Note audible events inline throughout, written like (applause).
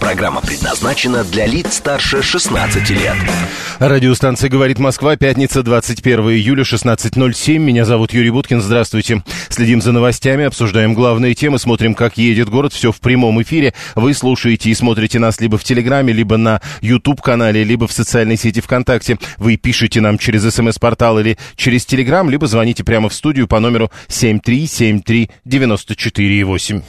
Программа предназначена для лиц старше 16 лет. Радиостанция «Говорит Москва», пятница, 21 июля, 16.07. Меня зовут Юрий Буткин, здравствуйте. Следим за новостями, обсуждаем главные темы, смотрим, как едет город. Все в прямом эфире. Вы слушаете и смотрите нас либо в Телеграме, либо на YouTube-канале, либо в социальной сети ВКонтакте. Вы пишете нам через СМС-портал или через Телеграм, либо звоните прямо в студию по номеру 7373948.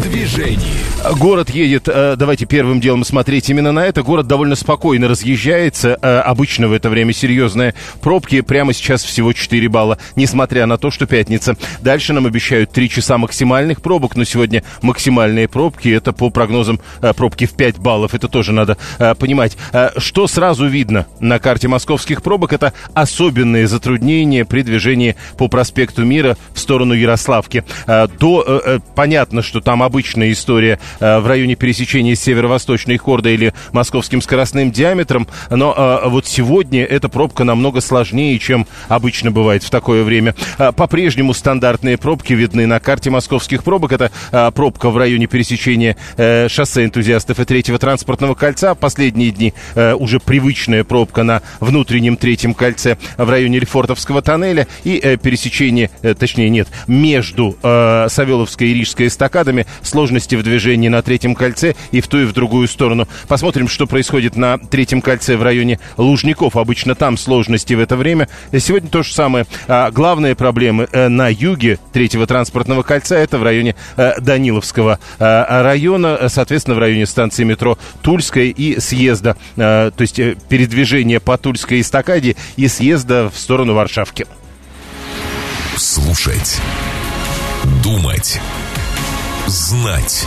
В движении. Город едет, э, давайте первым делом смотреть именно на это. Город довольно спокойно разъезжается. Э, Обычно в это время серьезные пробки. Прямо сейчас всего 4 балла, несмотря на то, что пятница. Дальше нам обещают 3 часа максимальных пробок, но сегодня максимальные пробки. Это по прогнозам э, пробки в 5 баллов. Это тоже надо э, понимать. Э, Что сразу видно на карте московских пробок, это особенные затруднения при движении по проспекту Мира в сторону Ярославки. Э, До, э, э, понятно, что там обычная история э, в районе пересечения с северо-восточной хордой или московским скоростным диаметром, но э, вот сегодня эта пробка намного сложнее, чем обычно бывает в такое время. Э, По-прежнему стандартные пробки видны на карте московских пробок. Это э, пробка в районе пересечения э, шоссе энтузиастов и третьего транспортного кольца. Последние дни э, уже привычная пробка на внутреннем третьем кольце в районе Лефортовского тоннеля и э, пересечение, э, точнее нет, между э, Савеловской и Рижской эстакадами сложности в движении на третьем кольце и в ту и в другую сторону. Посмотрим, что происходит на третьем кольце в районе Лужников. Обычно там сложности в это время. Сегодня то же самое. А, главные проблемы э, на юге третьего транспортного кольца это в районе э, Даниловского э, района, соответственно, в районе станции метро Тульская и съезда, то есть передвижение по Тульской эстакаде и съезда в сторону Варшавки. Слушать. Думать. Знать.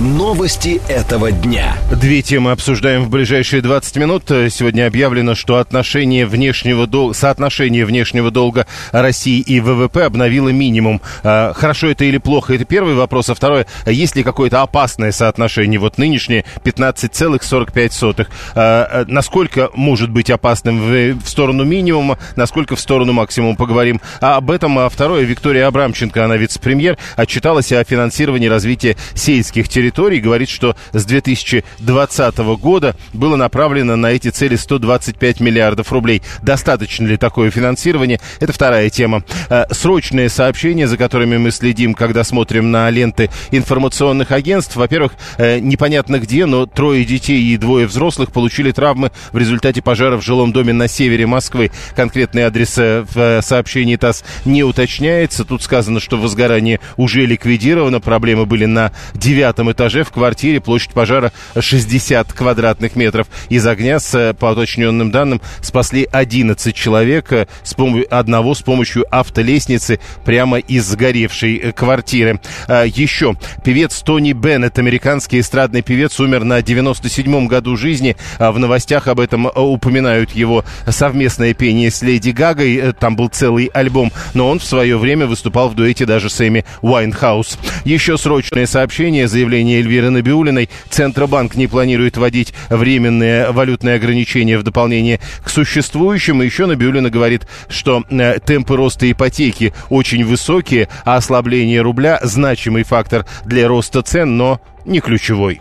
Новости этого дня. Две темы обсуждаем в ближайшие 20 минут. Сегодня объявлено, что отношение внешнего дол... соотношение внешнего долга России и ВВП обновило минимум. А, Хорошо это или плохо, это первый вопрос. А второе, есть ли какое-то опасное соотношение? Вот нынешнее 15,45. А, а, Насколько может быть опасным в сторону минимума, насколько в сторону максимума поговорим. А об этом а второе, Виктория Абрамченко, она вице-премьер, отчиталась о финансировании развития сельских территорий, говорит, что с 2020 года было направлено на эти цели 125 миллиардов рублей. Достаточно ли такое финансирование? Это вторая тема. Э, Срочные сообщения, за которыми мы следим, когда смотрим на ленты информационных агентств. Во-первых, э, непонятно где, но трое детей и двое взрослых получили травмы в результате пожара в жилом доме на севере Москвы. Конкретный адрес э, в сообщении ТАСС не уточняется. Тут сказано, что возгорание уже ликвидировано. Проблемы были на девятом этаже в квартире. Площадь пожара 60 квадратных метров. Из огня, с, э, по уточненным данным, спасли 11 человек. э, С пом- одного с помощью автолестницы прямо из сгоревшей э, квартиры. А, Еще. Певец Тони Беннет, американский эстрадный певец, умер на 97-м году жизни. А В новостях об этом упоминают его совместное пение с Леди Гагой. Там был целый альбом. Но он в свое время выступал в дуэте даже с Эми Уайнхаус. Еще срочное сообщение, заявление Эльвиры Набиулиной. Центробанк не планирует вводить временные валютные ограничения в дополнение к существующим. И еще Набиулина говорит, что э, темпы роста ипотеки очень высокие, а ослабление рубля значимый фактор для роста цен, но не ключевой.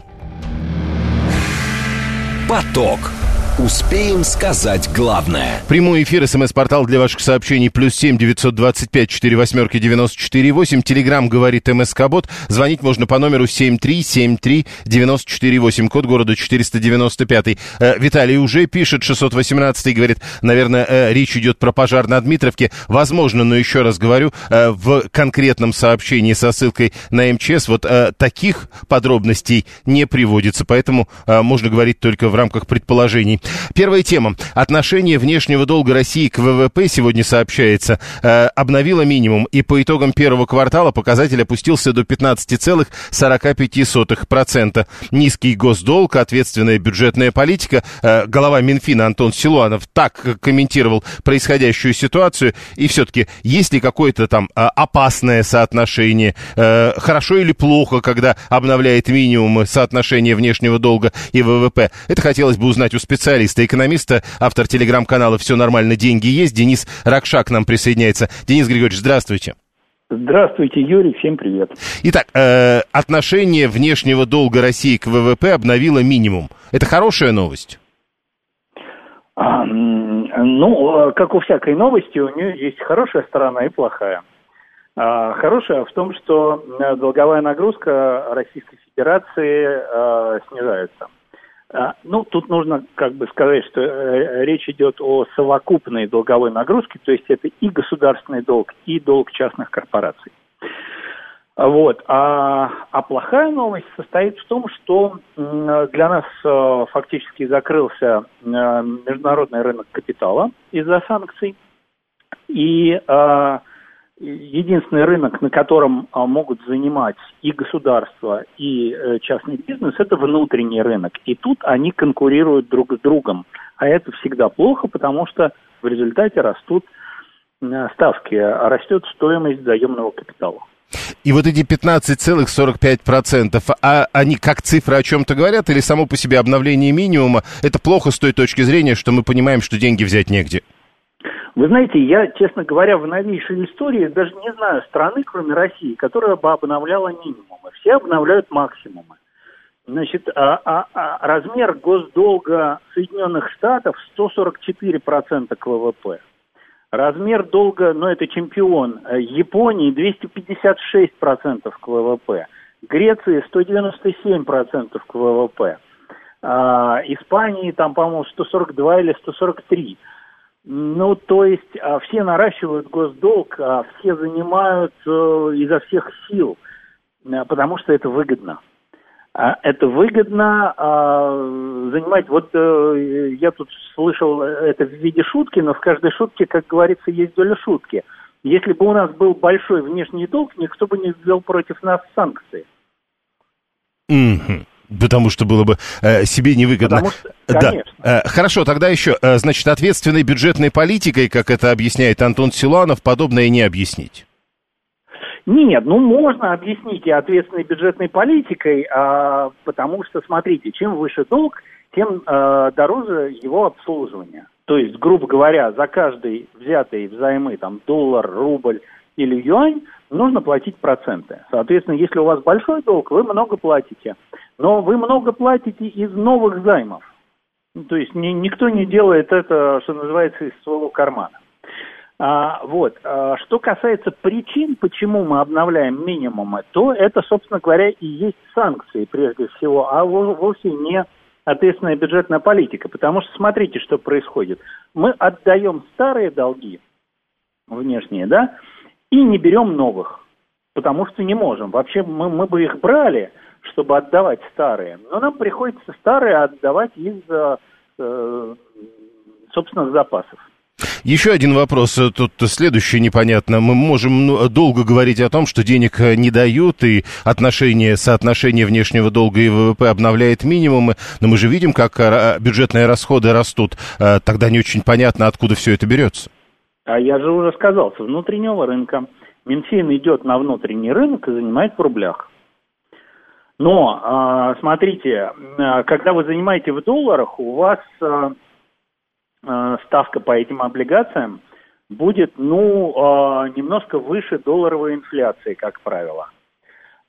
Поток. Успеем сказать главное. Прямой эфир, смс-портал для ваших сообщений, плюс семь девятьсот двадцать пять четыре восьмерки девяносто четыре восемь. Телеграмм говорит МСК Бот. Звонить можно по номеру семь три семь три девяносто четыре восемь. Код города четыреста девяносто пятый. Э, Виталий уже пишет, 618 говорит, наверное, э, речь идет про пожар на Дмитровке. Возможно, но еще раз говорю, э, в конкретном сообщении со ссылкой на МЧС вот э, таких подробностей не приводится, поэтому э, можно говорить только в рамках предположений. Первая тема. Отношение внешнего долга России к ВВП, сегодня сообщается, э, обновило минимум, и по итогам первого квартала показатель опустился до 15,45%. Низкий госдолг, ответственная бюджетная политика. Э, глава Минфина Антон Силуанов так комментировал происходящую ситуацию. И все-таки, есть ли какое-то там э, опасное соотношение, э, хорошо или плохо, когда обновляет минимум соотношение внешнего долга и ВВП? Это хотелось бы узнать у специалиста, экономиста, автор телеграм-канала «Все нормально, деньги есть». Денис Ракшак к нам присоединяется. Денис Григорьевич, здравствуйте. Здравствуйте, Юрий, всем привет. Итак, э, отношение внешнего долга России к ВВП обновило минимум. Это хорошая новость? А, ну, как у всякой новости, у нее есть хорошая сторона и плохая. А, хорошая в том, что э, долговая нагрузка Российской Федерации а, снижается. А, ну, тут нужно как бы сказать, что э, речь идет о совокупной долговой нагрузке, то есть это и государственный долг, и долг частных корпораций. Вот. А, а плохая новость состоит в том, что для нас э, фактически закрылся э, международный рынок капитала из-за санкций. И единственный рынок, на котором а, могут занимать и государство, и э, частный бизнес, это внутренний рынок. И тут они конкурируют друг с другом. А это всегда плохо, потому что в результате растут э, ставки, а растет стоимость заемного капитала. И вот эти 15,45%, а они как цифры о чем-то говорят или само по себе обновление минимума, это плохо с той точки зрения, что мы понимаем, что деньги взять негде? Вы знаете, я, честно говоря, в новейшей истории даже не знаю страны, кроме России, которая бы обновляла минимумы. Все обновляют максимумы. Значит, а, а, а размер госдолга Соединенных Штатов 144% к ВВП. Размер долга, ну это чемпион, э, Японии 256% к ВВП. Греции 197% к ВВП. А, Испании там, по-моему, 142 или 143. Ну, то есть а, все наращивают госдолг, а все занимают э, изо всех сил, а, потому что это выгодно. А, это выгодно занимать, вот э, я тут слышал это в виде шутки, но в каждой шутке, как говорится, есть доля шутки. Если бы у нас был большой внешний долг, никто бы не ввел против нас санкции. Mm-hmm. Потому что было бы э, себе невыгодно. Потому что, конечно. Да. Э, хорошо, тогда еще, э, значит, ответственной бюджетной политикой, как это объясняет Антон Силуанов, подобное не объяснить. Нет, ну можно объяснить и ответственной бюджетной политикой, а, потому что, смотрите, чем выше долг, тем а, дороже его обслуживание. То есть, грубо говоря, за каждый взятый взаймы, там, доллар, рубль или юань, нужно платить проценты. Соответственно, если у вас большой долг, вы много платите. Но вы много платите из новых займов. Ну, то есть ни, никто не делает это, что называется, из своего кармана. А, вот. А, что касается причин, почему мы обновляем минимумы, то это, собственно говоря, и есть санкции прежде всего, а вовсе не ответственная бюджетная политика. Потому что смотрите, что происходит. Мы отдаем старые долги внешние, да, и не берем новых, потому что не можем. Вообще мы, мы бы их брали, чтобы отдавать старые. Но нам приходится старые отдавать из, э, собственно, запасов. Еще один вопрос, э, тут следующий непонятно. Мы можем ну, долго говорить о том, что денег э, не дают, и отношение, соотношение внешнего долга и ВВП обновляет минимумы, но мы же видим, как э, бюджетные расходы растут. Тогда не очень понятно, откуда все это берется. А я же уже сказал, с внутреннего рынка. Минфин идет на внутренний рынок и занимает в рублях. Но, а, смотрите, а, когда вы занимаете в долларах, у вас а, ставка по этим облигациям будет, ну, немножко выше долларовой инфляции, как правило.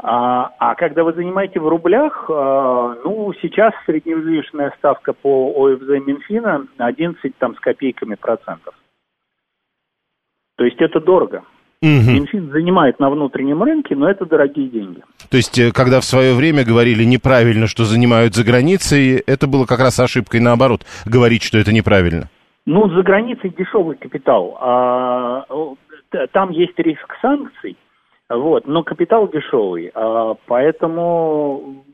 А, а когда вы занимаете в рублях, ну, сейчас средневзвешенная ставка по ОФЗ Минфина 11 там, с копейками процентов. То есть это дорого. Угу. Минфин занимает на внутреннем рынке, но это дорогие деньги. То есть, э, когда в свое время говорили неправильно, что занимают за границей, это было как раз ошибкой наоборот, говорить, что это неправильно. Ну, за границей дешевый капитал. А, там есть риск санкций, вот, но капитал дешевый. А, поэтому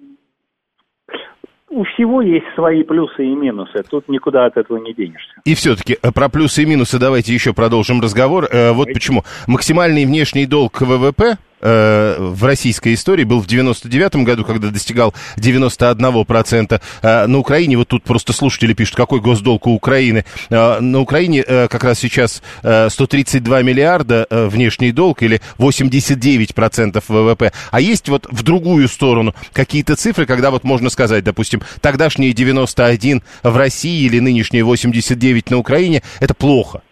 у всего есть свои плюсы и минусы. Тут никуда от этого не денешься. И все-таки э, про плюсы и минусы давайте еще продолжим разговор. Э, вот почему. Максимальный внешний долг ВВП э, в российской истории был в 99 году, когда достигал 91%. Э, на Украине, вот тут просто слушатели пишут, какой госдолг у Украины. Э, на Украине э, как раз сейчас э, 132 миллиарда э, внешний долг или 89% ВВП. А есть вот в другую сторону какие-то цифры, когда вот можно сказать, допустим, тогдашние 91 в России или нынешние 89 на Украине, это плохо.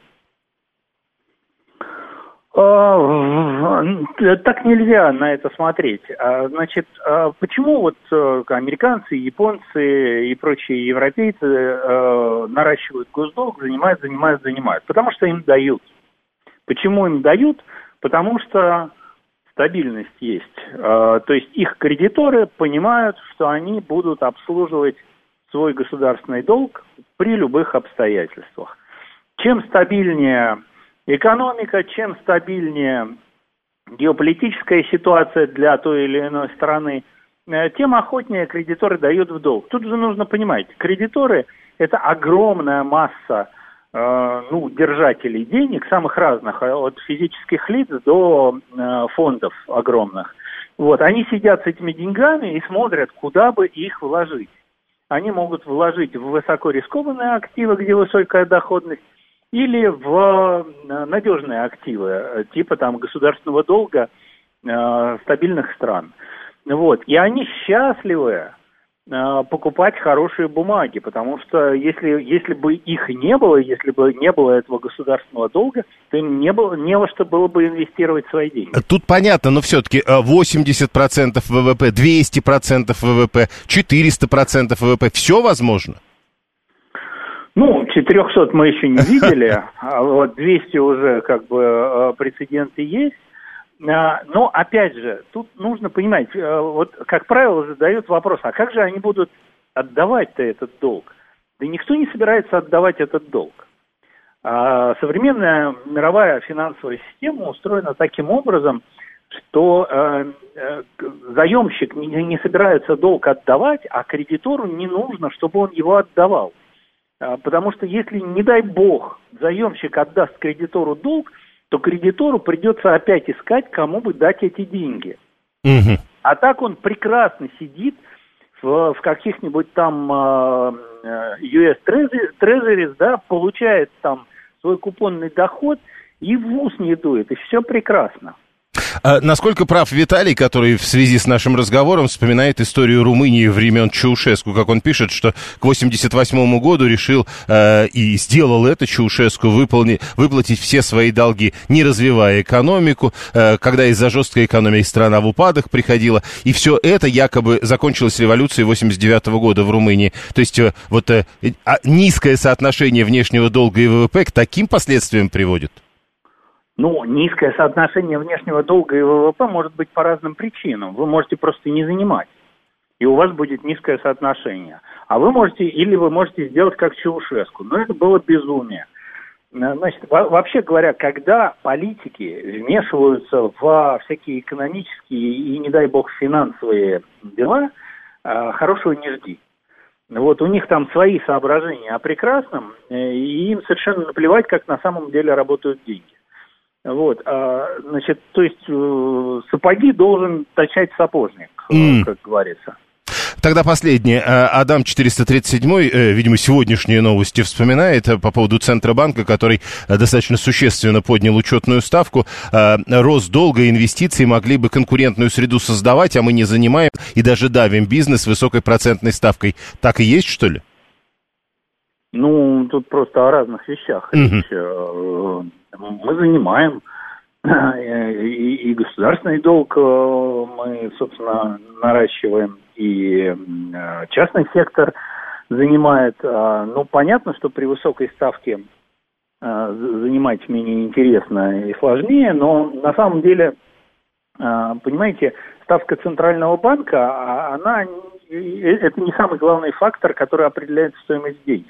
А, так нельзя на это смотреть. А, значит, а почему вот э, американцы, японцы и прочие европейцы э, наращивают госдолг, занимают, занимают, занимают? Потому что им дают. Почему им дают? Потому что стабильность есть. То есть их кредиторы понимают, что они будут обслуживать свой государственный долг при любых обстоятельствах. Чем стабильнее Экономика, чем стабильнее геополитическая ситуация для той или иной страны, э, тем охотнее кредиторы дают в долг. Тут же нужно понимать, кредиторы – это огромная масса э, ну, держателей денег, самых разных, э, от физических лиц до э, фондов огромных. Вот, они сидят с этими деньгами и смотрят, куда бы их вложить. Они могут вложить в высоко рискованные активы, где высокая доходность, или в э, надежные активы, э, типа там государственного долга э, стабильных стран. Вот. И они счастливы покупать хорошие бумаги, потому что если, если бы их не было, если бы не было этого государственного долга, то им не, было, не во что было бы инвестировать свои деньги. Тут понятно, но все-таки 80% ВВП, 200% ВВП, 400% ВВП, все возможно? Ну, 400 мы еще не (laughs) видели, а вот 200 уже как бы э, прецеденты есть. А, но, опять же, тут нужно понимать, э, вот, как правило, задают вопрос, а как же они будут отдавать-то этот долг? Да никто не собирается отдавать этот долг. А современная мировая финансовая система устроена таким образом, что э, э, заемщик не, не собирается долг отдавать, а кредитору не нужно, чтобы он его отдавал. А, потому что если, не дай бог, заемщик отдаст кредитору долг, то кредитору придется опять искать, кому бы дать эти деньги. Угу. А так он прекрасно сидит в, в каких-нибудь там uh, US Treasuries, да, получает там свой купонный доход и в ус не дует, и все прекрасно. А насколько прав Виталий, который в связи с нашим разговором вспоминает историю Румынии времен Чаушеску, как он пишет, что к 88 году решил э, и сделал это Чаушеску выполни, выплатить все свои долги, не развивая экономику, э, когда из-за жесткой экономии страна в упадок приходила, и все это якобы закончилось революцией 89 года в Румынии. То есть э, вот э, низкое соотношение внешнего долга и ВВП к таким последствиям приводит? Ну, низкое соотношение внешнего долга и ВВП может быть по разным причинам. Вы можете просто не занимать, и у вас будет низкое соотношение. А вы можете, или вы можете сделать как Чаушеску. Но это было безумие. Э, значит, вообще говоря, когда политики вмешиваются во всякие экономические и, не дай бог, финансовые дела, э, хорошего не жди. Вот у них там свои соображения о прекрасном, э, и им совершенно наплевать, как на самом деле работают деньги. Вот, а, значит, то есть э, сапоги должен точать сапожник, mm. как говорится. Тогда последнее. Э, Адам 437, э, видимо, сегодняшние новости вспоминает по поводу Центробанка, который достаточно существенно поднял учетную ставку. Рост долга и инвестиций могли бы конкурентную среду создавать, а мы не занимаем и даже давим бизнес высокой процентной ставкой. Так и есть, что ли? Ну, тут просто о разных вещах mm-hmm мы занимаем (clears throat) и, и государственный долг э, мы, собственно, наращиваем, и э, частный сектор занимает. А, ну, понятно, что при высокой ставке э, занимать менее интересно и сложнее, но на самом деле, понимаете, ставка Центрального банка, а, она это не самый главный фактор, который определяет стоимость денег.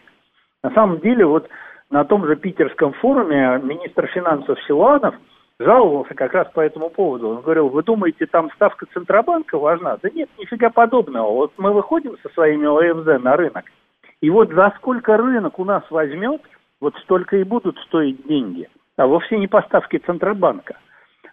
На самом деле, вот на том же питерском форуме министр финансов Силуанов жаловался как раз по этому поводу. Он говорил, вы думаете, там ставка Центробанка важна? Да нет, нифига подобного. Вот мы выходим со своими ОФЗ на рынок, и вот за сколько рынок у нас возьмет, вот столько и будут стоить деньги. А вовсе не поставки Центробанка.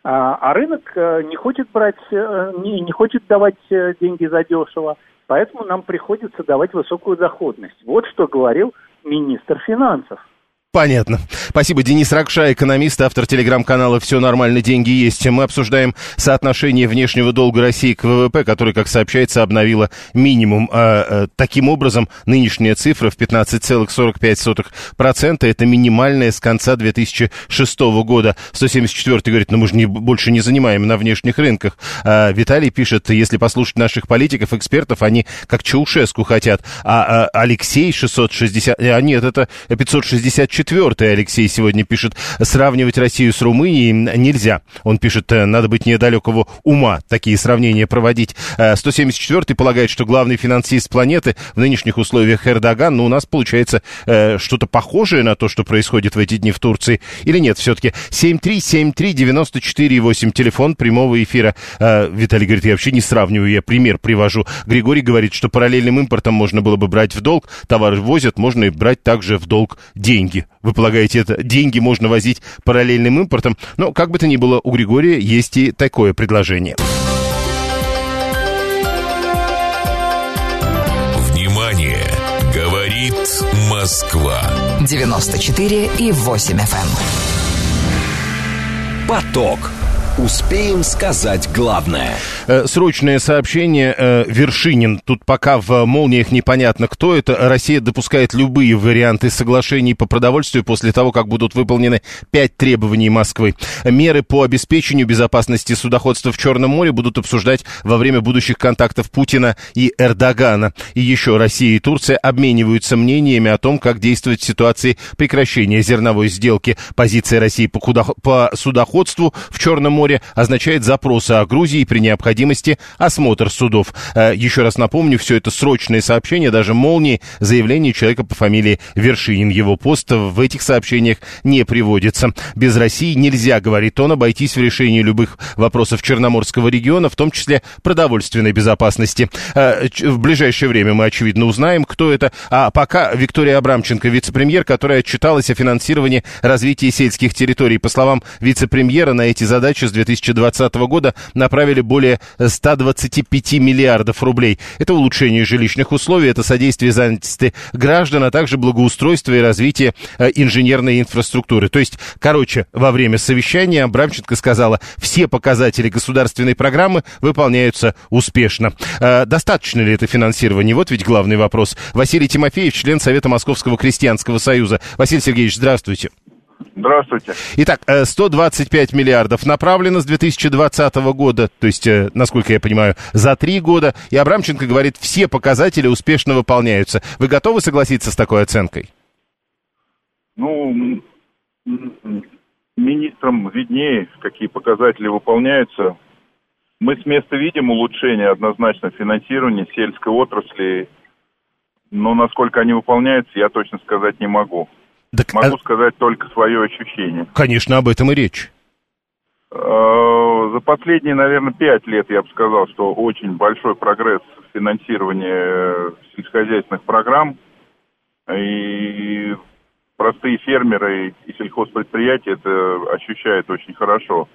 А, а рынок э, не хочет брать, э, не, не хочет давать э, деньги за дешево, поэтому нам приходится давать высокую доходность. Вот что говорил министр финансов. Понятно. Спасибо. Денис Ракша, экономист, автор телеграм-канала «Все нормально, деньги есть». Мы обсуждаем соотношение внешнего долга России к ВВП, который, как сообщается, обновила минимум. А, а, таким образом, нынешняя цифра в 15,45% – это минимальная с конца 2006 года. 174 говорит, ну мы же не, больше не занимаем на внешних рынках. А, Виталий пишет, если послушать наших политиков, экспертов, они как Чаушеску хотят. А, а Алексей 660... А нет, это 564 четвертый Алексей сегодня пишет, сравнивать Россию с Румынией нельзя. Он пишет, э, надо быть недалекого ума такие сравнения проводить. 174-й э, полагает, что главный финансист планеты в нынешних условиях Эрдоган, ну, у нас получается э, что-то похожее на то, что происходит в эти дни в Турции, или нет все-таки? 7373948, телефон прямого эфира. Виталий говорит, я вообще не сравниваю, я пример привожу. Григорий говорит, что параллельным импортом можно было бы брать в долг, товары возят, можно и брать также в долг деньги. Вы полагаете, это деньги можно возить параллельным импортом? Но, как бы то ни было, у Григория есть и такое предложение. Внимание! Говорит Москва. 94 и 8 FM. Эм. Поток. Успеем сказать главное. Э, срочное сообщение. Э, Вершинин. Тут пока в молниях непонятно, кто это. Россия допускает любые варианты соглашений по продовольствию после того, как будут выполнены пять требований Москвы. Меры по обеспечению безопасности судоходства в Черном море будут обсуждать во время будущих контактов Путина и Эрдогана. И еще Россия и Турция обмениваются мнениями о том, как действовать в ситуации прекращения зерновой сделки. Позиция России по, куда... по судоходству в Черном море море означает запросы о Грузии и при необходимости осмотр судов. Э, еще раз напомню, все это срочные сообщения, даже молнии, заявление человека по фамилии Вершинин. Его пост в этих сообщениях не приводится. Без России нельзя, говорит он, обойтись в решении любых вопросов Черноморского региона, в том числе продовольственной безопасности. Э, в ближайшее время мы, очевидно, узнаем, кто это. А пока Виктория Абрамченко, вице-премьер, которая отчиталась о финансировании развития сельских территорий. По словам вице-премьера, на эти задачи с 2020 года направили более 125 миллиардов рублей. Это улучшение жилищных условий, это содействие занятости граждан, а также благоустройство и развитие э, инженерной инфраструктуры. То есть, короче, во время совещания Абрамченко сказала, все показатели государственной программы выполняются успешно. Э, достаточно ли это финансирование? Вот ведь главный вопрос. Василий Тимофеев, член Совета Московского крестьянского союза. Василий Сергеевич, здравствуйте. Здравствуйте. Итак, 125 э, миллиардов направлено с 2020 года, то есть, э, насколько я понимаю, за три года. И Абрамченко говорит, все показатели успешно выполняются. Вы готовы согласиться с такой оценкой? Ну, министрам виднее, какие показатели выполняются. Мы с места видим улучшение однозначно финансирования сельской отрасли, но насколько они выполняются, я точно сказать не могу. Так, Могу а... сказать только свое ощущение. Конечно, об этом и речь. Э, за последние, наверное, пять лет я бы сказал, что очень большой прогресс в финансировании сельскохозяйственных программ. И простые фермеры и сельхозпредприятия это ощущают очень хорошо.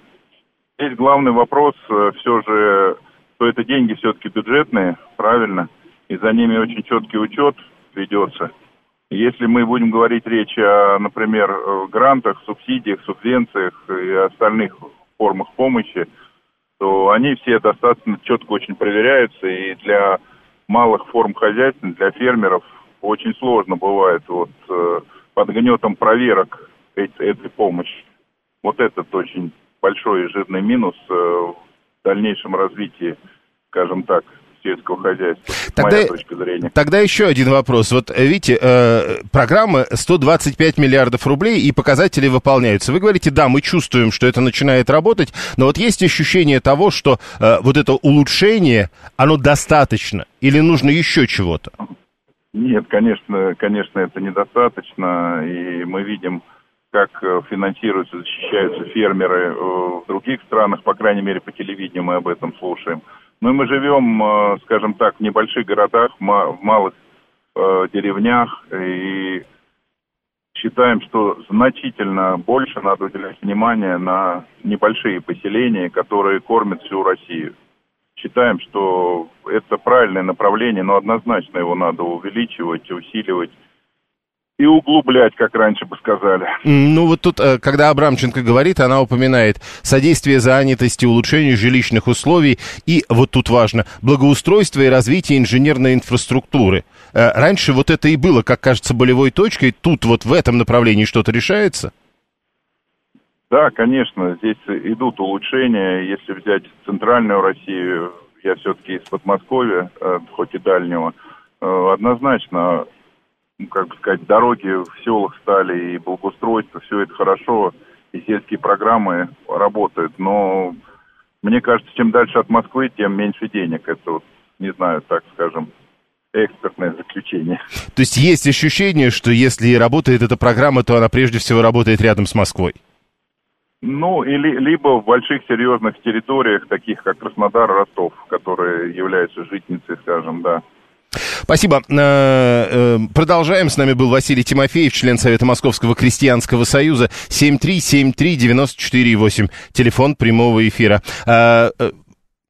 Здесь главный вопрос э, все же, что это деньги все-таки бюджетные, правильно, и за ними очень четкий учет ведется – если мы будем говорить речь о, например, э, грантах, субсидиях, субвенциях и остальных формах помощи, то они все достаточно четко очень проверяются, и для малых форм хозяйства, для фермеров очень сложно бывает вот э, под гнетом проверок этой помощи. Вот этот очень большой и жирный минус э, в дальнейшем развитии, скажем так, сельского хозяйства. Тогда, моя точка зрения. Тогда еще один вопрос. Вот э, видите, э, программа 125 миллиардов рублей и показатели выполняются. Вы говорите, да, мы чувствуем, что это начинает работать, но вот есть ощущение того, что э, вот это улучшение, оно достаточно или нужно еще чего-то? Нет, конечно, конечно, это недостаточно, и мы видим как э, финансируются, защищаются фермеры в других странах, по крайней мере, по телевидению мы об этом слушаем. Но мы живем, скажем так, в небольших городах, в малых деревнях, и считаем, что значительно больше надо уделять внимание на небольшие поселения, которые кормят всю Россию. Считаем, что это правильное направление, но однозначно его надо увеличивать, усиливать и углублять, как раньше бы сказали. Ну вот тут, э, когда Абрамченко говорит, она упоминает содействие занятости, улучшение жилищных условий и, вот тут важно, благоустройство и развитие инженерной инфраструктуры. Э, раньше вот это и было, как кажется, болевой точкой. Тут вот в этом направлении что-то решается? Да, конечно, здесь идут улучшения. Если взять центральную Россию, я все-таки из Подмосковья, э, хоть и дальнего, однозначно как бы сказать, дороги в селах стали и благоустройство, все это хорошо, и сельские программы работают, но мне кажется, чем дальше от Москвы, тем меньше денег. Это вот, не знаю, так скажем, экспертное заключение. То есть есть ощущение, что если работает эта программа, то она прежде всего работает рядом с Москвой? Ну, или, либо в больших серьезных территориях, таких как Краснодар, Ростов, которые являются житницей, скажем, да. Спасибо. Э, э, продолжаем. С нами был Василий Тимофеев, член Совета Московского крестьянского союза. 7373948. Телефон прямого эфира.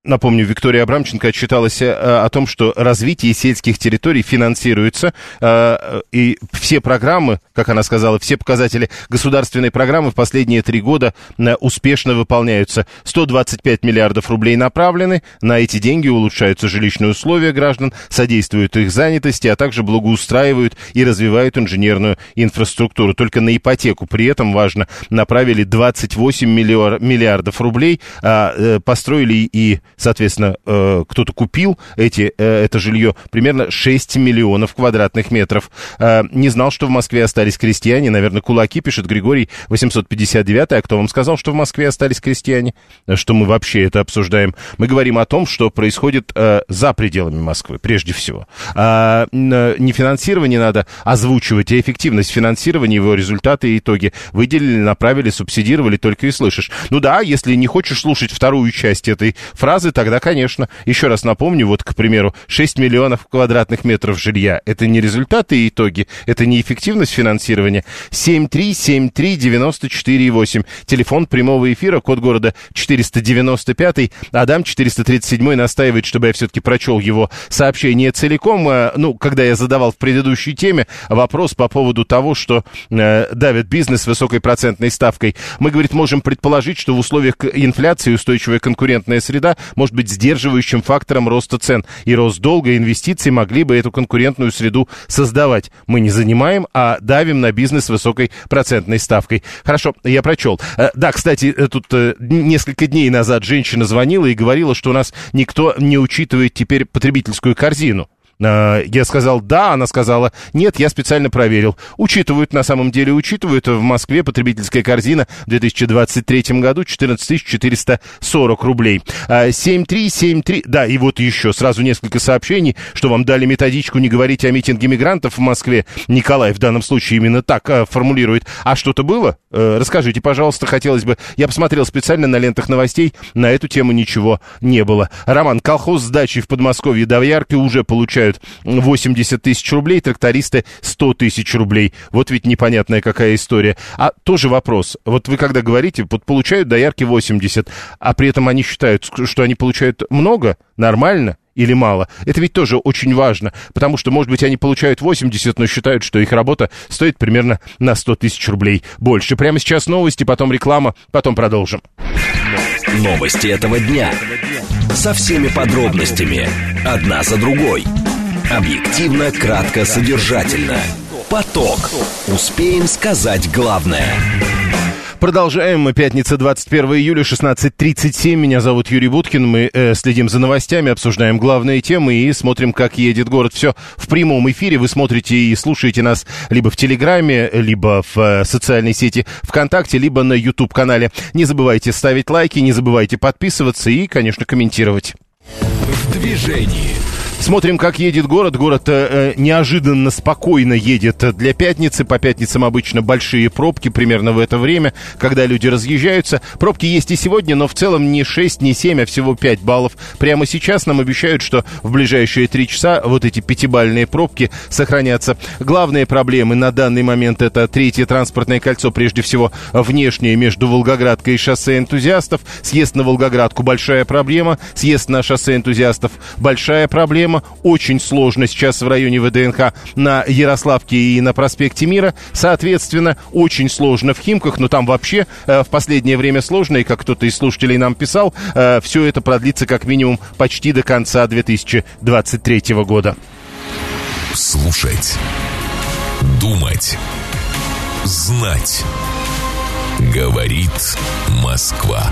Напомню, Виктория Абрамченко отчиталась э, о том, что развитие сельских территорий финансируется, э, и все программы, как она сказала, все показатели государственной программы в последние три года э, успешно выполняются. 125 миллиардов рублей направлены, на эти деньги улучшаются жилищные условия граждан, содействуют их занятости, а также благоустраивают и развивают инженерную инфраструктуру. Только на ипотеку при этом, важно, направили 28 миллиардов рублей, а построили и соответственно, э, кто-то купил эти, э, это жилье примерно 6 миллионов квадратных метров. Э, не знал, что в Москве остались крестьяне. Наверное, кулаки, пишет Григорий 859. А кто вам сказал, что в Москве остались крестьяне? Что мы вообще это обсуждаем? Мы говорим о том, что происходит за пределами Москвы, прежде всего. А, не финансирование надо озвучивать, а эффективность финансирования, его результаты и итоги. Выделили, направили, субсидировали, только и слышишь. Ну да, если не хочешь слушать вторую часть этой фразы, базы, тогда, конечно, еще раз напомню, вот, к примеру, 6 миллионов квадратных метров жилья. Это не результаты и итоги, это не эффективность финансирования. 7373948. Телефон прямого эфира, код города 495. Адам 437 настаивает, чтобы я все-таки прочел его сообщение целиком. Э, ну, когда я задавал в предыдущей теме вопрос по поводу того, что э, давит бизнес высокой процентной ставкой, мы, говорит, можем предположить, что в условиях инфляции устойчивая конкурентная среда может быть сдерживающим фактором роста цен. И рост долга и инвестиций могли бы эту конкурентную среду создавать. Мы не занимаем, а давим на бизнес с высокой процентной ставкой. Хорошо, я прочел. Э, да, кстати, э, тут э, несколько дней назад женщина звонила и говорила, что у нас никто не учитывает теперь потребительскую корзину. А, я сказал «да», она сказала «нет», я специально проверил. Учитывают, на самом деле учитывают. В Москве потребительская корзина в 2023 году 14 440 рублей. 7373, а, да, и вот еще сразу несколько сообщений, что вам дали методичку «Не говорите о митинге мигрантов в Москве». Николай в данном случае именно так а, формулирует. А что-то было? Э, расскажите, пожалуйста, хотелось бы. Я посмотрел специально на лентах новостей, на эту тему ничего не было. Роман, колхоз сдачи в Подмосковье до уже получают получают 80 тысяч рублей, трактористы 100 тысяч рублей. Вот ведь непонятная какая история. А тоже вопрос. Вот вы когда говорите, вот получают доярки 80, а при этом они считают, что они получают много, нормально, или мало. Это ведь тоже очень важно, потому что, может быть, они получают 80, но считают, что их работа стоит примерно на 100 тысяч рублей больше. Прямо сейчас новости, потом реклама, потом продолжим. Новости этого дня. Со всеми подробностями. Одна за другой. Объективно, кратко, содержательно. Поток. Успеем сказать главное. Продолжаем. Мы пятница, 21 июля, 16.37. Меня зовут Юрий Буткин. Мы э, следим за новостями, обсуждаем главные темы и смотрим, как едет город. Все в прямом эфире. Вы смотрите и слушаете нас либо в Телеграме, либо в э, социальной сети ВКонтакте, либо на YouTube-канале. Не забывайте ставить лайки, не забывайте подписываться и, конечно, комментировать. В движении. Смотрим, как едет город. Город э, неожиданно спокойно едет для пятницы. По пятницам обычно большие пробки, примерно в это время, когда люди разъезжаются. Пробки есть и сегодня, но в целом не 6, не 7, а всего 5 баллов. Прямо сейчас нам обещают, что в ближайшие 3 часа вот эти пятибальные пробки сохранятся. Главные проблемы на данный момент это третье транспортное кольцо, прежде всего внешнее между Волгоградкой и шоссе энтузиастов. Съезд на Волгоградку большая проблема, съезд на шоссе энтузиастов большая проблема проблема. Очень сложно сейчас в районе ВДНХ на Ярославке и на проспекте Мира. Соответственно, очень сложно в Химках, но там вообще э, в последнее время сложно. И как кто-то из слушателей нам писал, э, все это продлится как минимум почти до конца 2023 года. Слушать. Думать. Знать. Говорит Москва.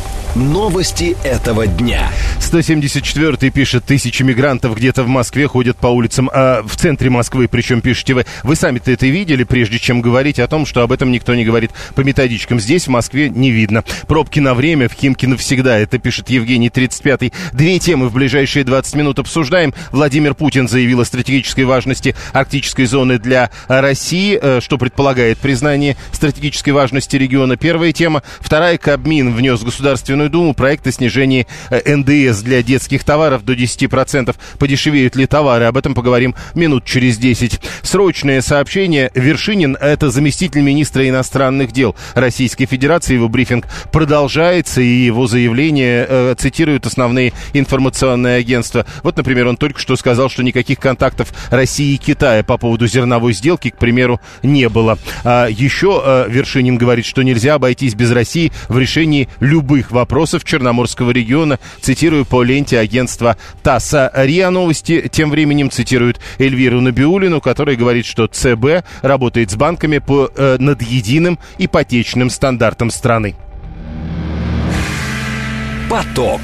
Новости этого дня. 174-й пишет, тысячи мигрантов где-то в Москве ходят по улицам, а в центре Москвы, причем пишете вы. Вы сами-то это видели, прежде чем говорить о том, что об этом никто не говорит по методичкам. Здесь, в Москве, не видно. Пробки на время, в Химки навсегда. Это пишет Евгений 35-й. Две темы в ближайшие 20 минут обсуждаем. Владимир Путин заявил о стратегической важности арктической зоны для России, э, что предполагает признание стратегической важности региона. Первая тема. Вторая, Кабмин внес государственную Государственную Думу проект о снижении э, НДС для детских товаров до 10%. Подешевеют ли товары? Об этом поговорим минут через 10. Срочное сообщение. Вершинин – это заместитель министра иностранных дел Российской Федерации. Его брифинг продолжается, и его заявление э, цитируют основные информационные агентства. Вот, например, он только что сказал, что никаких контактов России и Китая по поводу зерновой сделки, к примеру, не было. А еще э, Вершинин говорит, что нельзя обойтись без России в решении любых вопросов вопросов Черноморского региона. Цитирую по ленте агентства ТАСС. РИА Новости тем временем цитируют Эльвиру Набиулину, которая говорит, что ЦБ работает с банками по, э, над единым ипотечным стандартом страны. Поток.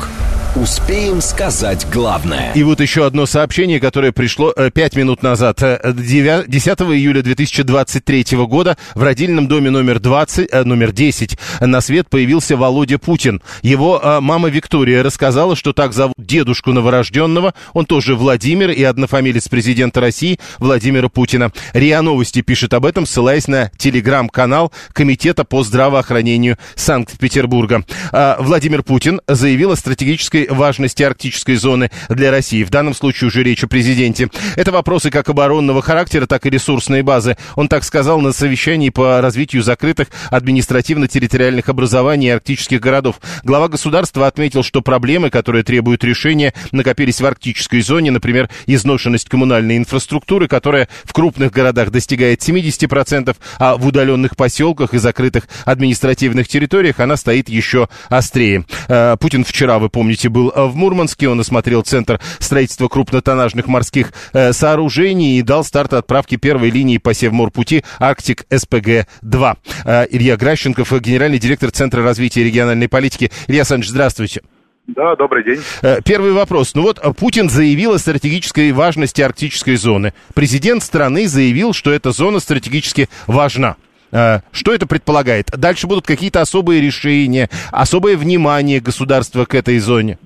Успеем сказать главное. И вот еще одно сообщение, которое пришло э, 5 минут назад. 9, 10 июля 2023 года в родильном доме номер 20, э, номер 10 на свет появился Володя Путин. Его э, мама Виктория рассказала, что так зовут дедушку новорожденного. Он тоже Владимир и однофамилец президента России Владимира Путина. РИА Новости пишет об этом, ссылаясь на телеграм-канал Комитета по здравоохранению Санкт-Петербурга. Э, Владимир Путин заявил о стратегической важности арктической зоны для России. В данном случае уже речь о президенте. Это вопросы как оборонного характера, так и ресурсной базы. Он так сказал на совещании по развитию закрытых административно-территориальных образований и арктических городов. Глава государства отметил, что проблемы, которые требуют решения, накопились в арктической зоне, например, изношенность коммунальной инфраструктуры, которая в крупных городах достигает 70%, а в удаленных поселках и закрытых административных территориях она стоит еще острее. Э, Путин вчера, вы помните, был в Мурманске. Он осмотрел центр строительства крупнотоннажных морских э, сооружений и дал старт отправки первой линии по Севморпути Арктик СПГ-2. Э, Илья Гращенков, генеральный директор Центра развития региональной политики. Илья Александрович, здравствуйте. Да, добрый день. Э, первый вопрос. Ну вот Путин заявил о стратегической важности арктической зоны. Президент страны заявил, что эта зона стратегически важна. Э, что это предполагает? Дальше будут какие-то особые решения, особое внимание государства к этой зоне?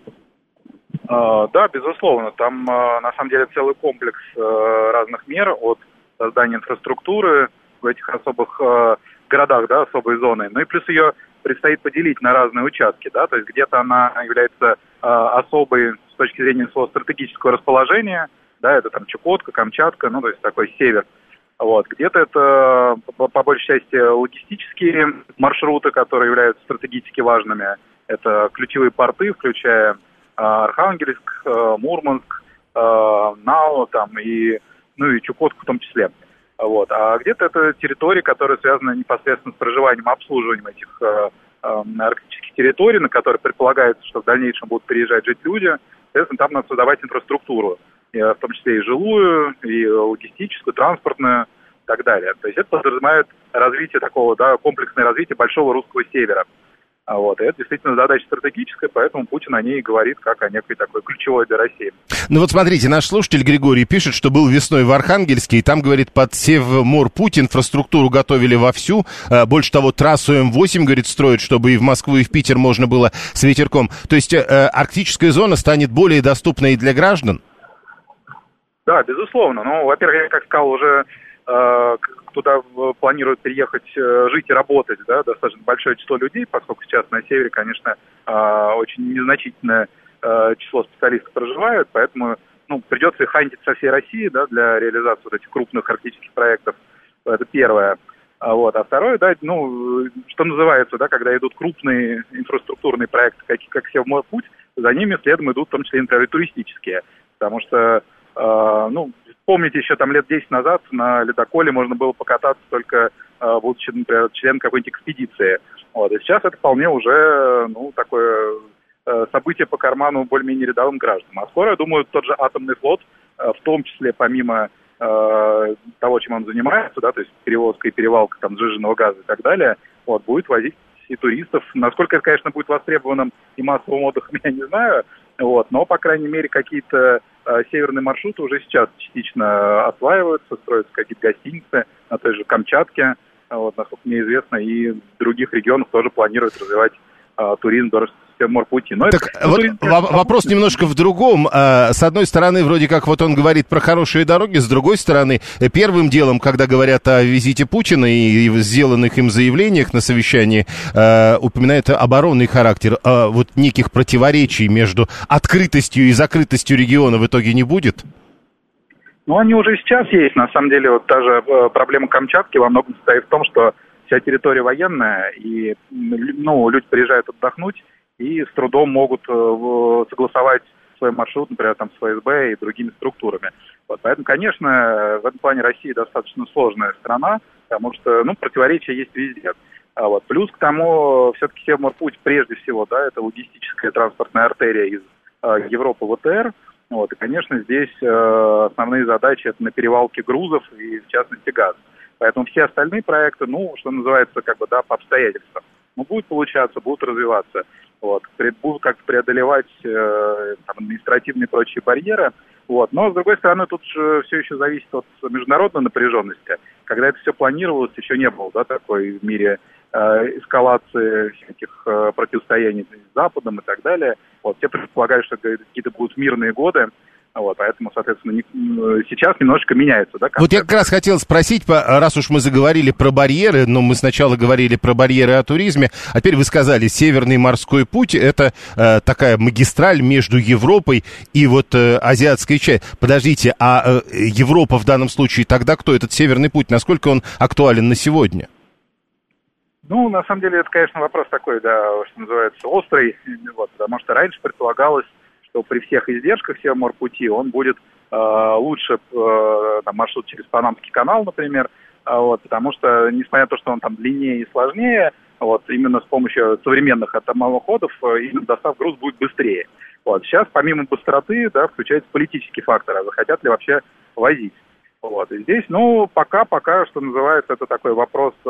А, да, безусловно. Там а, на самом деле целый комплекс э, разных мер от создания инфраструктуры в этих особых э, городах, да, особой зоны. Ну и плюс ее предстоит поделить на разные участки, да, то есть где-то она является особой с точки зрения своего стратегического расположения, да, это там Чукотка, Камчатка, ну то есть такой север. Вот. Где-то это по, по большей части логистические маршруты, которые являются стратегически важными. Это ключевые порты, включая Э, Архангельск, э, Мурманск, э, Нау там и ну и Чукотку в том числе. Вот. А где-то это территории, которые связаны непосредственно с проживанием обслуживанием этих э, э, арктических территорий, на которые предполагается, что в дальнейшем будут переезжать жить люди. Соответственно, там надо создавать инфраструктуру, в том числе и жилую, и логистическую, транспортную и так далее. То есть это подразумевает развитие такого, да, комплексное развитие большого русского севера. А вот. И это действительно задача стратегическая, поэтому Путин о ней говорит как о некой такой ключевой для России. Ну вот смотрите, наш слушатель Григорий пишет, что был весной в Архангельске, и там, говорит, под Севморпуть инфраструктуру готовили вовсю. А, больше того, трассу М8, говорит, строят, чтобы и в Москву, и в Питер можно было с ветерком. То есть э, арктическая зона станет более доступной для граждан? Да, безусловно. Ну, во-первых, я как сказал, уже э, туда планируют переехать э, жить и работать, да, достаточно большое число людей, поскольку сейчас на севере, конечно, э, очень незначительное э, число специалистов проживают, поэтому ну, придется их хантить со всей России да, для реализации вот этих крупных арктических проектов. Это первое. А вот. А второе, да, ну, что называется, да, когда идут крупные инфраструктурные проекты, как, как Севморпуть, за ними следом идут в том числе, например, туристические. Потому что, ну, Помните, еще там лет 10 назад на ледоколе можно было покататься только э, будучи, например, членом какой-нибудь экспедиции. Вот. И сейчас это вполне уже ну, такое э, событие по карману более-менее рядовым гражданам. А скоро, я думаю, тот же атомный флот, э, в том числе помимо того, чем он занимается, да, то есть перевозка и перевалка там сжиженного газа и так далее, вот, будет возить и туристов. Насколько это, конечно, будет востребованным и массовым отдыхом, (laughs) я не знаю, вот, но, по крайней мере, какие-то э, северные маршруты уже сейчас частично осваиваются, строятся какие-то гостиницы на той же Камчатке, вот, насколько мне известно, и в других регионах тоже планируют развивать э, туризм морпути. Но так это, вот ну, вопрос немножко в другом. А, с одной стороны, вроде как вот он говорит про хорошие дороги, с другой стороны, первым делом, когда говорят о визите Путина и сделанных им заявлениях на совещании, а, упоминают оборонный характер. А вот неких противоречий между открытостью и закрытостью региона в итоге не будет? Ну, они уже сейчас есть. На самом деле, вот даже э, проблема Камчатки во многом состоит в том, что вся территория военная, и ну, люди приезжают отдохнуть, и с трудом могут э, согласовать свой маршрут, например, там, с ФСБ и другими структурами. Вот, поэтому, конечно, в этом плане Россия достаточно сложная страна, потому что, ну, противоречия есть везде. А вот. Плюс к тому, все-таки Севморпуть прежде всего, да, это логистическая транспортная артерия из э, Европы в ОТР. Вот, и, конечно, здесь э, основные задачи это на перевалке грузов и, в частности, газ. Поэтому все остальные проекты, ну, что называется, как бы, да, по обстоятельствам. Ну, будет получаться, будут развиваться вот, как-то преодолевать э, там, административные и прочие барьеры. Вот. Но, с другой стороны, тут же все еще зависит от международной напряженности. Когда это все планировалось, еще не было да, такой в мире э, эскалации всяких э, противостояний с Западом и так далее. Вот. Все предполагают, что какие-то будут мирные годы. Вот, поэтому, соответственно, не, сейчас немножко меняется. Да, вот я как раз хотел спросить, раз уж мы заговорили про барьеры, но мы сначала говорили про барьеры о туризме, а теперь вы сказали, Северный морской путь – это э, такая магистраль между Европой и вот э, азиатской частью. Подождите, а э, Европа в данном случае тогда кто? Этот Северный путь, насколько он актуален на сегодня? Ну, на самом деле, это, конечно, вопрос такой, да, что называется, острый, вот, потому что раньше предполагалось что при всех издержках Севморпути он будет э, лучше э, там, маршрут через Панамский канал, например, э, вот, потому что, несмотря на то, что он там длиннее и сложнее, вот, именно с помощью современных атомоходов э, именно достав груз будет быстрее. Вот. Сейчас, помимо быстроты, да, включается политический фактор, а захотят ли вообще возить. Вот. И здесь, ну, пока, пока, что называется, это такой вопрос э,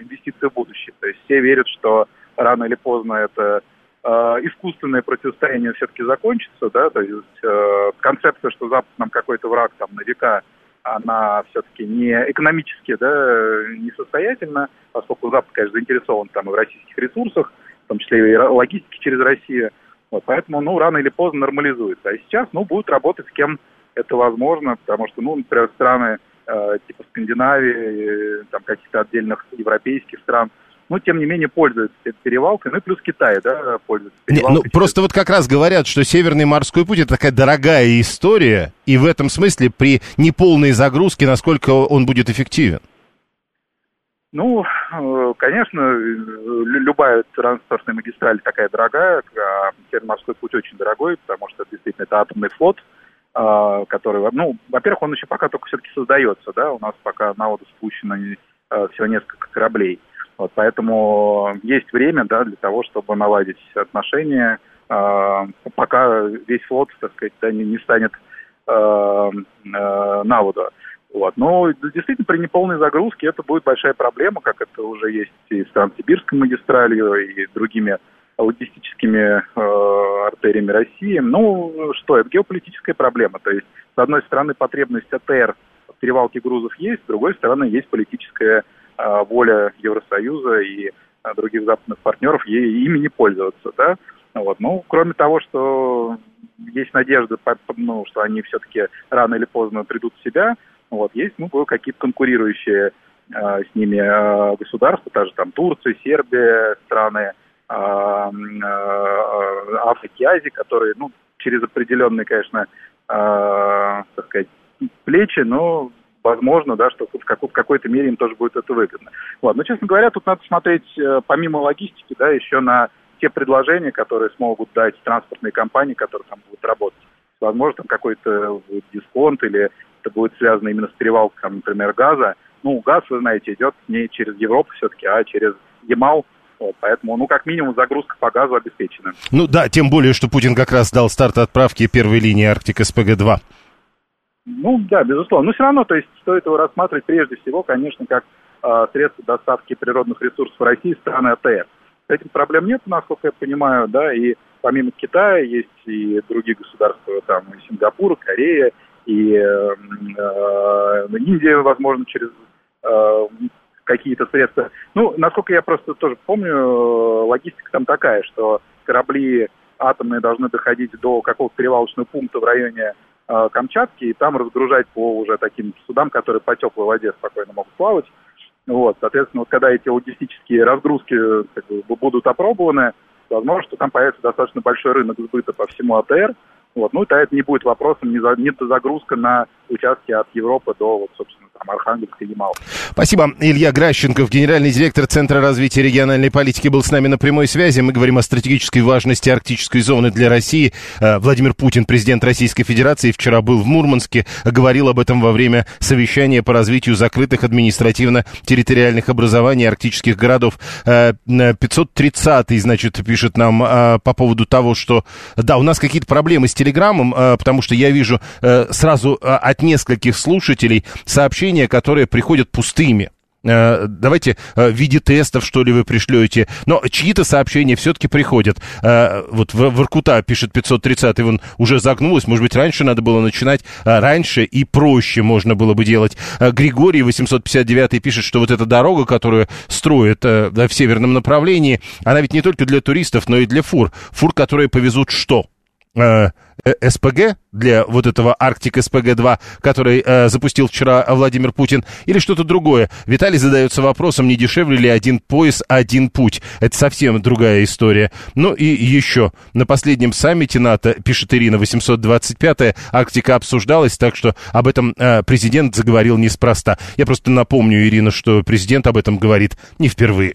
инвестиций в будущее. То есть все верят, что рано или поздно это искусственное противостояние все-таки закончится, да, то есть э, концепция, что Запад нам какой-то враг там на века, она все-таки не экономически, да, несостоятельна, поскольку Запад, конечно, заинтересован там и в российских ресурсах, в том числе и логистике через Россию, вот, поэтому, ну, рано или поздно нормализуется. А сейчас, ну, будет работать с кем это возможно, потому что, ну, например, страны э, типа Скандинавии, э, там каких-то отдельных европейских стран – но тем не менее пользуются этой перевалкой, ну и плюс Китай, да, пользуется перевалкой. Не, ну, просто вот как раз говорят, что Северный морской путь это такая дорогая история, и в этом смысле при неполной загрузке, насколько он будет эффективен? Ну, э, конечно, любая транспортная магистраль такая дорогая, а Северный морской путь очень дорогой, потому что действительно это атомный флот, а, который, ну, во-первых, он еще пока только все-таки создается, да, у нас пока на воду спущено э, всего несколько кораблей. Вот, поэтому есть время да, для того, чтобы наладить отношения, э, пока весь флот, так сказать, да, не, не станет э, э, на воду. Вот. Но действительно при неполной загрузке это будет большая проблема, как это уже есть и с Транссибирской магистралью, и другими логистическими э, артериями России. Ну, что, это геополитическая проблема. То есть, с одной стороны, потребность АТР в перевалке грузов есть, с другой стороны, есть политическая воля Евросоюза и э, других западных партнеров ей, ими не пользоваться. Да? Вот. Ну, кроме того, что есть надежда, ну, что они все-таки рано или поздно придут в себя, вот, есть ну, какие-то конкурирующие э, с ними э, государства, даже там Турция, Сербия, страны э, э, Африки, Азии, которые ну, через определенные, конечно, э, так сказать, плечи, но возможно, да, что в, какой- в какой-то мере им тоже будет это выгодно. Вот. Но, честно говоря, тут надо смотреть э, помимо логистики, да, еще на те предложения, которые смогут дать транспортные компании, которые там будут работать. Возможно, там какой-то дисконт или это будет связано именно с перевалкой, например, газа. Ну, газ, вы знаете, идет не через Европу все-таки, а через Ямал, вот, поэтому, ну, как минимум, загрузка по газу обеспечена. Ну да, тем более, что Путин как раз дал старт отправки первой линии Арктик СПГ-2. Ну, да, безусловно. Но все равно, то есть, стоит его рассматривать прежде всего, конечно, как э, средство доставки природных ресурсов в России страны АТР. С этим проблем нет, насколько я понимаю, да, и помимо Китая есть и другие государства, там, и Сингапур, Корея, и э, э, Индия, возможно, через э, какие-то средства. Ну, насколько я просто тоже помню, э, логистика там такая, что корабли атомные должны доходить до какого-то перевалочного пункта в районе э, Камчатки и там разгружать по уже таким судам, которые по теплой воде спокойно могут плавать. Вот, соответственно, вот когда эти логистические разгрузки как бы, будут опробованы, возможно, что там появится достаточно большой рынок сбыта по всему АТР, вот. Ну, это не будет вопросом не, за, не загрузка на участки от Европы до, вот, собственно, там, Архангельска и Ямала. Спасибо. Илья Гращенков, генеральный директор Центра развития региональной политики, был с нами на прямой связи. Мы говорим о стратегической важности арктической зоны для России. Э, Владимир Путин, президент Российской Федерации, вчера был в Мурманске, говорил об этом во время совещания по развитию закрытых административно-территориальных образований арктических городов. 530-й, значит, пишет нам э, по поводу того, что, да, у нас какие-то проблемы с телеграммом, э, потому что я вижу сразу от нескольких слушателей сообщения, которые приходят пустыми. Давайте в виде тестов, что ли, вы пришлете. Но чьи-то сообщения все-таки приходят. Вот в Воркута пишет 530, он уже загнулась. Может быть, раньше надо было начинать раньше и проще можно было бы делать. Григорий 859 пишет, что вот эта дорога, которую строят в северном направлении, она ведь не только для туристов, но и для фур. Фур, которые повезут что? Э, СПГ для вот этого Арктик СПГ-2, который э, запустил вчера Владимир Путин, или что-то другое. Виталий задается вопросом, не дешевле ли один пояс, один путь. Это совсем другая история. Ну и еще, на последнем саммите НАТО, пишет Ирина, 825-я, Арктика обсуждалась, так что об этом э, президент заговорил неспроста. Я просто напомню, Ирина, что президент об этом говорит не впервые.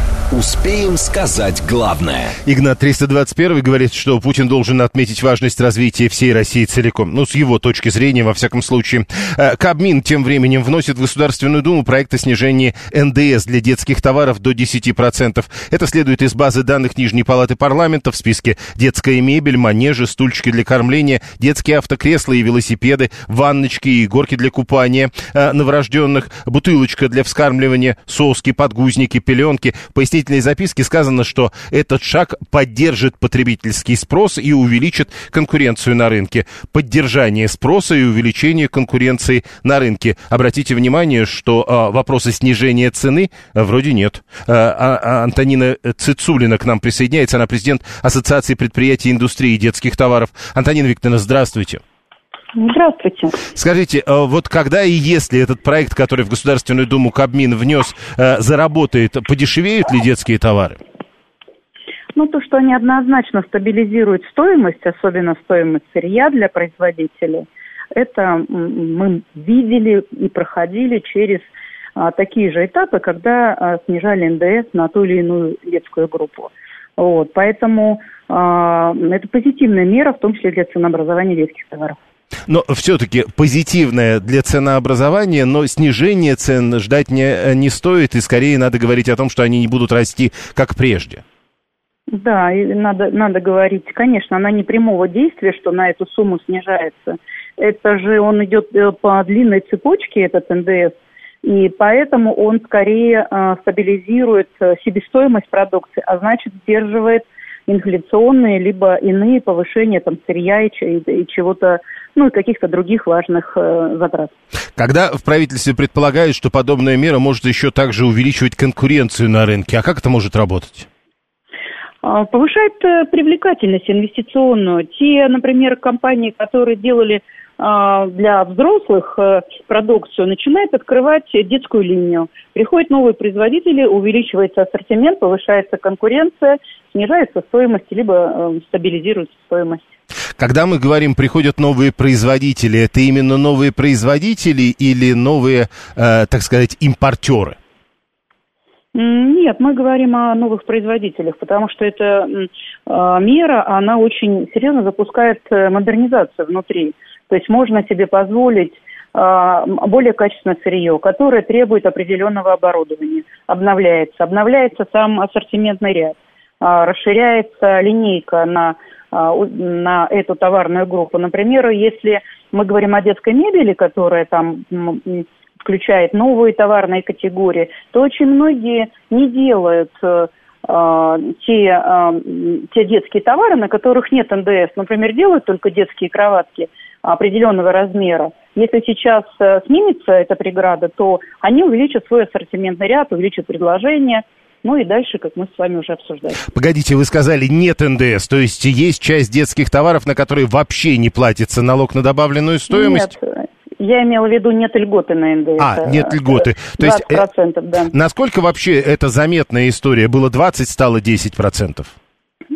Успеем сказать главное. Игнат 321 говорит, что Путин должен отметить важность развития всей России целиком. Ну, с его точки зрения, во всяком случае. Э, Кабмин тем временем вносит в Государственную Думу проект о снижении НДС для детских товаров до 10%. Это следует из базы данных Нижней Палаты Парламента. В списке детская мебель, манежи, стульчики для кормления, детские автокресла и велосипеды, ванночки и горки для купания э, новорожденных, бутылочка для вскармливания, соски, подгузники, пеленки. Пояснить пояснительной записке сказано, что этот шаг поддержит потребительский спрос и увеличит конкуренцию на рынке. Поддержание спроса и увеличение конкуренции на рынке. Обратите внимание, что э, вопроса снижения цены э, вроде нет. Э, а, Антонина Цицулина к нам присоединяется. Она президент Ассоциации предприятий индустрии детских товаров. Антонина Викторовна, здравствуйте. Здравствуйте. Скажите, э, вот когда и если этот проект, который в Государственную Думу Кабмин внес, э, заработает, подешевеют ли детские товары? Ну, то, что они однозначно стабилизируют стоимость, особенно стоимость сырья для производителей, это мы видели и проходили через а, такие же этапы, когда а, снижали НДС на ту или иную детскую группу. Вот, поэтому а, это позитивная мера, в том числе для ценообразования детских товаров. Но все-таки позитивное для ценообразования, но снижение цен ждать не, не стоит, и скорее надо говорить о том, что они не будут расти как прежде. Да, надо, надо говорить, конечно, она не прямого действия, что на эту сумму снижается. Это же он идет э, по длинной цепочке, этот НДС, и поэтому он скорее э, стабилизирует э, себестоимость продукции, а значит сдерживает инфляционные либо иные повышения там сырья и, и чего-то, ну и каких-то других важных э, затрат. Когда в правительстве предполагают, что подобная мера может еще также увеличивать конкуренцию на рынке, а как это может работать? А, повышает э, привлекательность инвестиционную. Те, например, компании, которые делали а, для взрослых э, продукцию, начинают открывать детскую линию. Приходят новые производители, увеличивается ассортимент, повышается конкуренция, снижается стоимость, либо э, стабилизируется стоимость. Когда мы говорим, приходят новые производители, это именно новые производители или новые, э, так сказать, импортеры? Нет, мы говорим о новых производителях, потому что эта э, мера, она очень серьезно запускает э, модернизацию внутри. То есть можно себе позволить э, более качественное сырье, которое требует определенного оборудования, обновляется. Обновляется сам ассортиментный ряд, расширяется линейка на, на эту товарную группу. Например, если мы говорим о детской мебели, которая там включает новые товарные категории, то очень многие не делают э, э, те, э, те детские товары, на которых нет НДС. Например, делают только детские кроватки определенного размера. Если сейчас э, снимется эта преграда, то они увеличат свой ассортиментный ряд, увеличат предложение. Ну и дальше, как мы с вами уже обсуждали. Погодите, вы сказали нет НДС, то есть есть часть детских товаров, на которые вообще не платится налог на добавленную стоимость? Нет, я имела в виду нет льготы на НДС. А, нет льготы. То есть, э, да. Насколько вообще это заметная история? Было 20, стало 10%?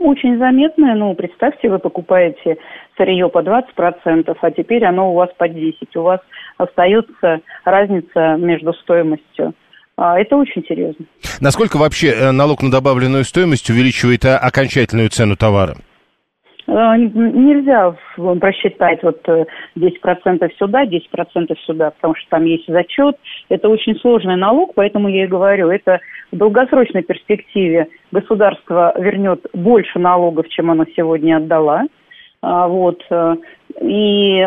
Очень заметная. Ну, представьте, вы покупаете сырье по 20%, а теперь оно у вас по 10%. У вас остается разница между стоимостью. А, это очень серьезно. Насколько вообще э, налог на добавленную стоимость увеличивает э, окончательную цену товара? Э, нельзя просчитать вот 10% э, сюда, 10% сюда, потому что там есть зачет. Это очень сложный налог, поэтому я и говорю, это в долгосрочной перспективе государство вернет больше налогов, чем оно сегодня отдала. А, вот. И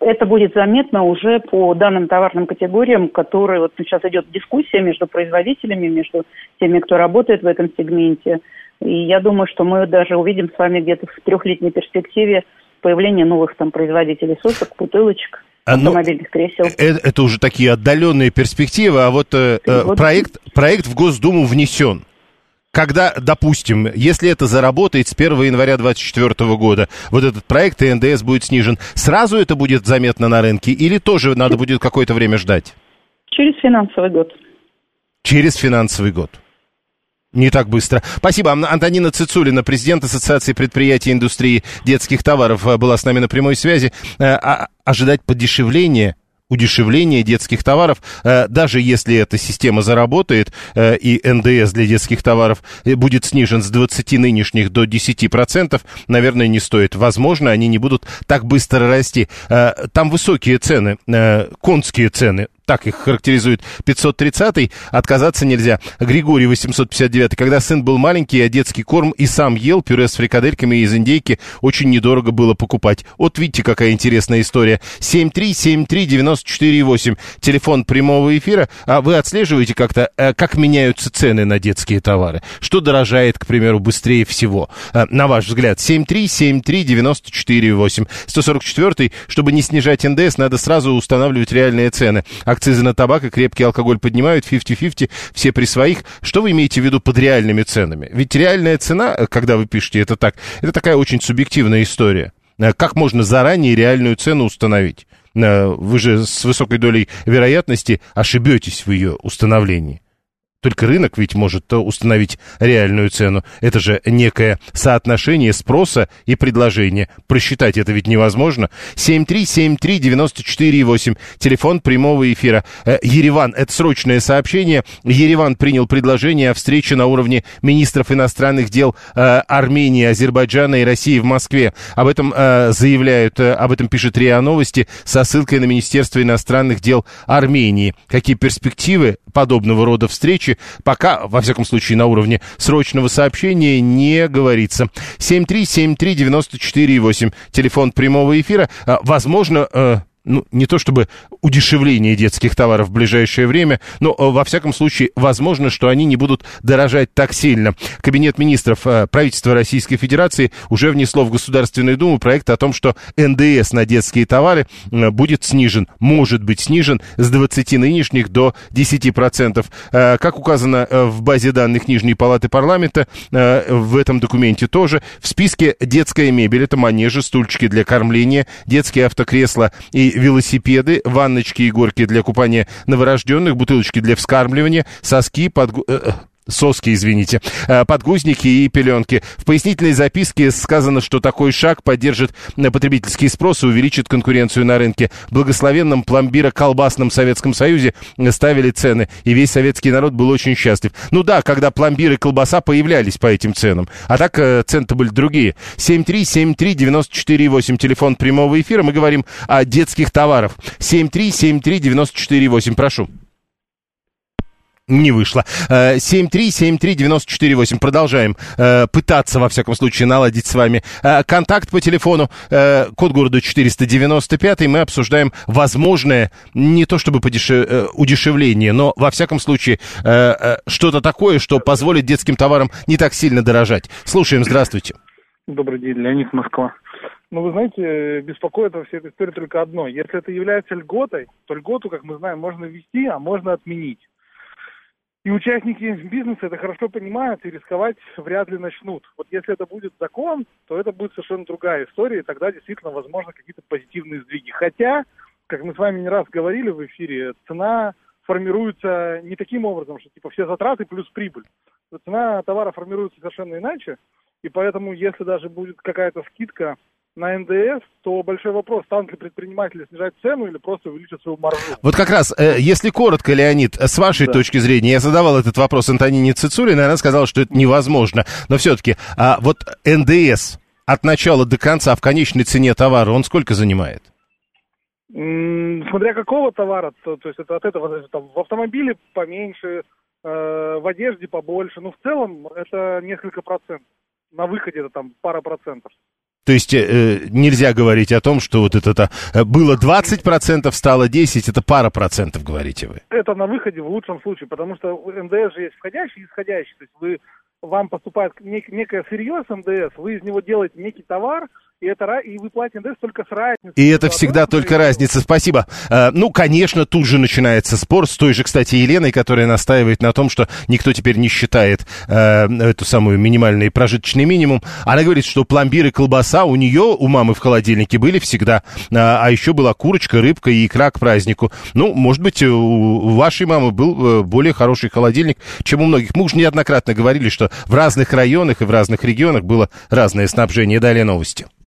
это будет заметно уже по данным товарным категориям, которые вот сейчас идет дискуссия между производителями, между теми, кто работает в этом сегменте. И я думаю, что мы даже увидим с вами где-то в трехлетней перспективе появление новых там производителей сосок, бутылочек. А, ну, автомобильных кресел. Это, это уже такие отдаленные перспективы, а вот, э, э вот проект, проект в Госдуму внесен. Когда, допустим, если это заработает с 1 января 2024 года, вот этот проект и НДС будет снижен, сразу это будет заметно на рынке или тоже надо будет какое-то время ждать? Через финансовый год. Через финансовый год. Не так быстро. Спасибо. Антонина Цицулина, президент Ассоциации предприятий индустрии детских товаров, э, была с нами на прямой связи. Э, а ожидать подешевления удешевление детских товаров, э, даже если эта система заработает и НДС для детских товаров будет снижен с 20 нынешних до 10%, наверное, не стоит. Возможно, они не будут так быстро расти. Там высокие цены, конские цены так их характеризует 530-й, отказаться нельзя. Григорий 859 когда сын был маленький, я детский корм и сам ел пюре с фрикадельками из индейки, очень недорого было покупать. Вот видите, какая интересная история. 7373948, телефон прямого эфира. А вы отслеживаете как-то, э, как меняются цены на детские товары? Что дорожает, к примеру, быстрее всего? Э, на ваш взгляд, 7373948. 144 чтобы не снижать НДС, надо сразу устанавливать реальные цены. А акцизы на табак и крепкий алкоголь поднимают, 50-50, все при своих. Что вы имеете в виду под реальными ценами? Ведь реальная цена, э, когда вы пишете это так, это такая очень субъективная история. Э, как можно заранее реальную цену установить? Э, вы же с высокой долей вероятности ошибетесь в ее установлении. Только рынок ведь может установить реальную цену. Это же некое соотношение спроса и предложения. Просчитать это ведь невозможно. 7373948, телефон прямого эфира. Э, Ереван, это срочное сообщение. Ереван принял предложение о встрече на уровне министров иностранных дел э, Армении, Азербайджана и России в Москве. Об этом э, заявляют, об этом пишет РИА Новости со ссылкой на Министерство иностранных дел Армении. Какие перспективы подобного рода встречи пока, во всяком случае, на уровне срочного сообщения не говорится. 7373948, телефон прямого эфира. А, возможно, э, ну, не то чтобы удешевление детских товаров в ближайшее время, но, э, во всяком случае, возможно, что они не будут дорожать так сильно. Кабинет министров э, правительства Российской Федерации уже внесло в Государственную Думу проект о том, что НДС на детские товары э, будет снижен, может быть снижен с 20 нынешних до 10%. Как указано в базе данных Нижней Палаты Парламента, в этом документе тоже, в списке детская мебель, это манежи, стульчики для кормления, детские автокресла и велосипеды, ванночки и горки для купания новорожденных, бутылочки для вскармливания, соски, под э, соски, извините, э, подгузники и пеленки. В пояснительной записке сказано, что такой шаг поддержит потребительский спрос и увеличит конкуренцию на рынке. В благословенном пломбиро-колбасном Советском Союзе ставили цены, и весь советский народ был очень счастлив. Ну да, когда пломбир и колбаса появлялись по этим ценам. А так э, цены-то были другие. 7373948, телефон прямого эфира. Мы говорим о детских товарах. 7373948, прошу. Не вышло. 7373948. Э, Продолжаем э, пытаться, во всяком случае, наладить с вами э, контакт по телефону. Код города 495. Мы обсуждаем возможное, не то чтобы подешев... удешевление, но, во всяком случае, что-то такое, что позволит детским товарам не так сильно дорожать. Слушаем. Здравствуйте. Добрый день, Леонид Москва. Ну, вы знаете, беспокоит во всей этой истории только одно. Если это является льготой, то льготу, как мы знаем, можно ввести, а можно отменить. И участники бизнеса это хорошо понимают и рисковать вряд ли начнут. Вот если это будет закон, то это будет совершенно другая история, и тогда действительно возможно какие-то позитивные сдвиги. Хотя, как мы с вами не раз говорили в эфире, цена формируется не таким образом, что типа все затраты плюс прибыль. Цена товара формируется совершенно иначе, и поэтому если даже будет какая-то скидка на НДС, то большой вопрос, станут ли предприниматели снижать цену или просто увеличить свою маржу. Вот как раз, э, если коротко, Леонид, с вашей да. точки зрения, я задавал этот вопрос Антонине Цицулиной, она сказала, что это невозможно. Но все-таки, а вот НДС от начала до конца в конечной цене товара, он сколько занимает? Смотря какого товара, то, то есть это от этого, там, в автомобиле поменьше, э, в одежде побольше, но в целом это несколько процентов. На выходе это там пара процентов. То есть э, нельзя говорить о том, что вот это, это э, было 20%, стало 10%, это пара процентов, говорите вы. Это на выходе в лучшем случае, потому что НДС же есть входящий и исходящий. То есть вы, вам поступает нек, некое сырье с НДС, вы из него делаете некий товар, и, это, и вы платите НДС только с разницей. И это всегда только разница. Спасибо. А, ну, конечно, тут же начинается спор с той же, кстати, Еленой, которая настаивает на том, что никто теперь не считает а, эту самую минимальный прожиточный минимум. Она говорит, что пломбир и колбаса у нее, у мамы в холодильнике были всегда. А, а еще была курочка, рыбка и икра к празднику. Ну, может быть, у вашей мамы был более хороший холодильник, чем у многих. Мы уже неоднократно говорили, что в разных районах и в разных регионах было разное снабжение. Далее новости.